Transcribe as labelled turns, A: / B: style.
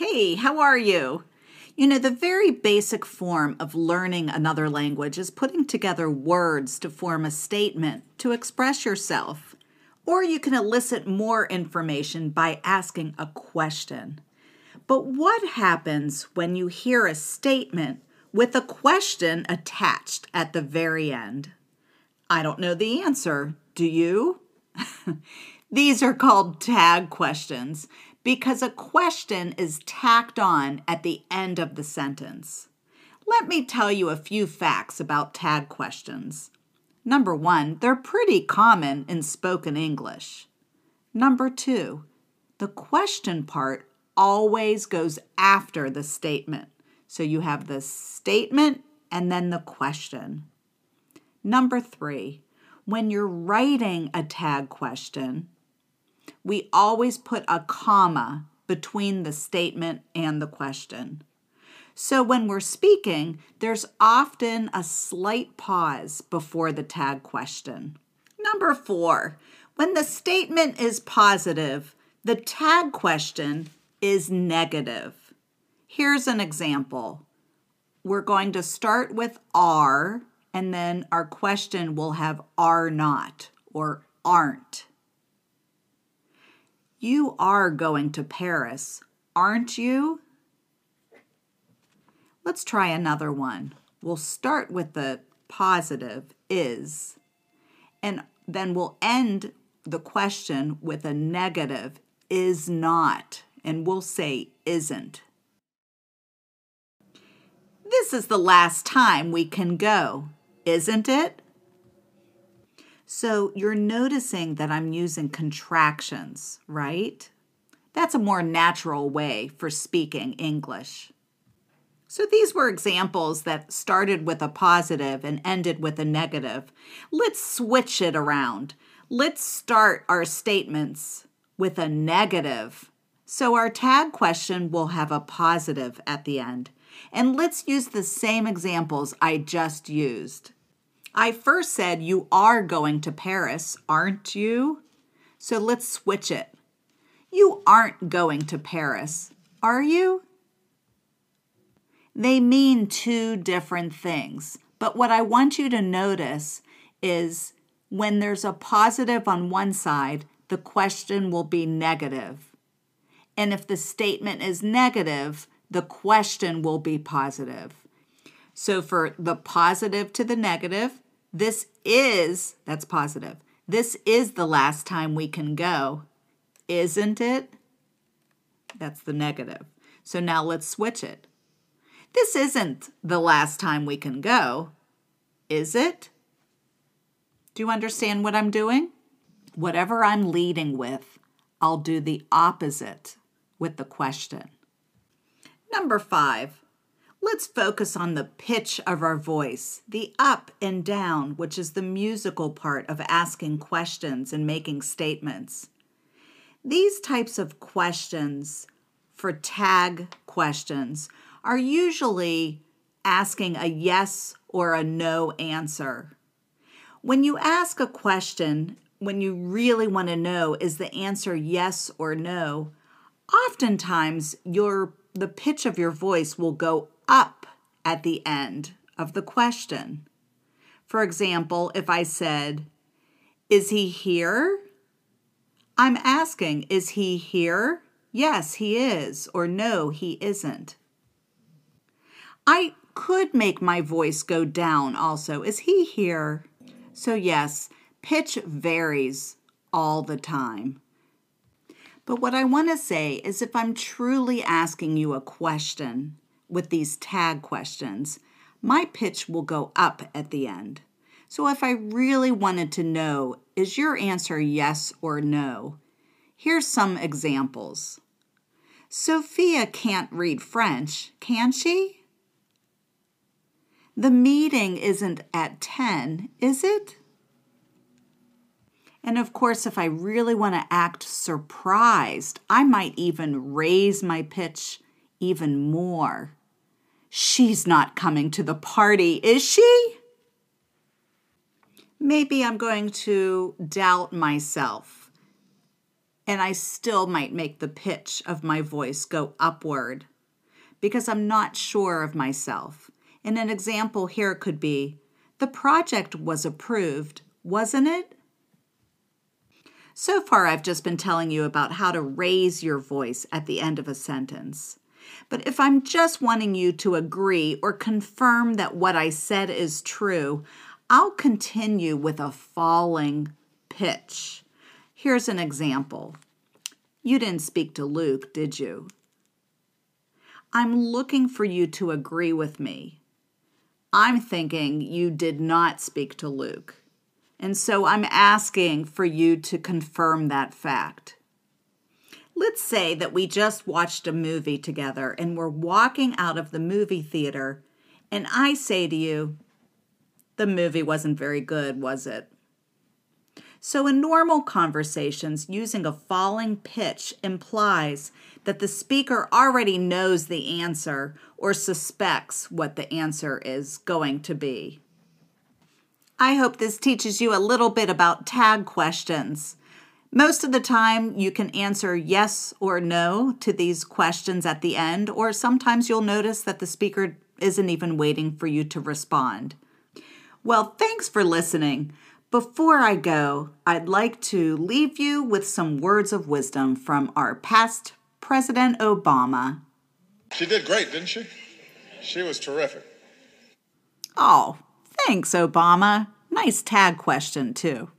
A: Hey, how are you? You know, the very basic form of learning another language is putting together words to form a statement to express yourself. Or you can elicit more information by asking a question. But what happens when you hear a statement with a question attached at the very end? I don't know the answer. Do you? These are called tag questions because a question is tacked on at the end of the sentence. Let me tell you a few facts about tag questions. Number one, they're pretty common in spoken English. Number two, the question part always goes after the statement. So you have the statement and then the question. Number three, when you're writing a tag question, we always put a comma between the statement and the question. So when we're speaking, there's often a slight pause before the tag question. Number four, when the statement is positive, the tag question is negative. Here's an example. We're going to start with are, and then our question will have are not or aren't. You are going to Paris, aren't you? Let's try another one. We'll start with the positive is, and then we'll end the question with a negative is not, and we'll say isn't. This is the last time we can go, isn't it? So you're noticing that I'm using contractions, right? That's a more natural way for speaking English. So these were examples that started with a positive and ended with a negative. Let's switch it around. Let's start our statements with a negative. So our tag question will have a positive at the end. And let's use the same examples I just used. I first said you are going to Paris, aren't you? So let's switch it. You aren't going to Paris, are you? They mean two different things. But what I want you to notice is when there's a positive on one side, the question will be negative. And if the statement is negative, the question will be positive. So for the positive to the negative, this is, that's positive, this is the last time we can go, isn't it? That's the negative. So now let's switch it. This isn't the last time we can go, is it? Do you understand what I'm doing? Whatever I'm leading with, I'll do the opposite with the question. Number five, Let's focus on the pitch of our voice, the up and down, which is the musical part of asking questions and making statements. These types of questions for tag questions are usually asking a yes or a no answer. When you ask a question, when you really want to know is the answer yes or no, oftentimes your the pitch of your voice will go up at the end of the question. For example, if I said, Is he here? I'm asking, Is he here? Yes, he is, or no, he isn't. I could make my voice go down also. Is he here? So, yes, pitch varies all the time. But what I want to say is if I'm truly asking you a question, with these tag questions, my pitch will go up at the end. So if I really wanted to know, is your answer yes or no? Here's some examples. Sophia can't read French, can she? The meeting isn't at 10, is it? And of course, if I really want to act surprised, I might even raise my pitch even more. She's not coming to the party, is she? Maybe I'm going to doubt myself and I still might make the pitch of my voice go upward because I'm not sure of myself. And an example here could be the project was approved, wasn't it? So far, I've just been telling you about how to raise your voice at the end of a sentence. But if I'm just wanting you to agree or confirm that what I said is true, I'll continue with a falling pitch. Here's an example. You didn't speak to Luke, did you? I'm looking for you to agree with me. I'm thinking you did not speak to Luke. And so I'm asking for you to confirm that fact. Let's say that we just watched a movie together and we're walking out of the movie theater, and I say to you, The movie wasn't very good, was it? So, in normal conversations, using a falling pitch implies that the speaker already knows the answer or suspects what the answer is going to be. I hope this teaches you a little bit about tag questions. Most of the time, you can answer yes or no to these questions at the end, or sometimes you'll notice that the speaker isn't even waiting for you to respond. Well, thanks for listening. Before I go, I'd like to leave you with some words of wisdom from our past President Obama.
B: She did great, didn't she? She was terrific.
A: Oh, thanks, Obama. Nice tag question, too.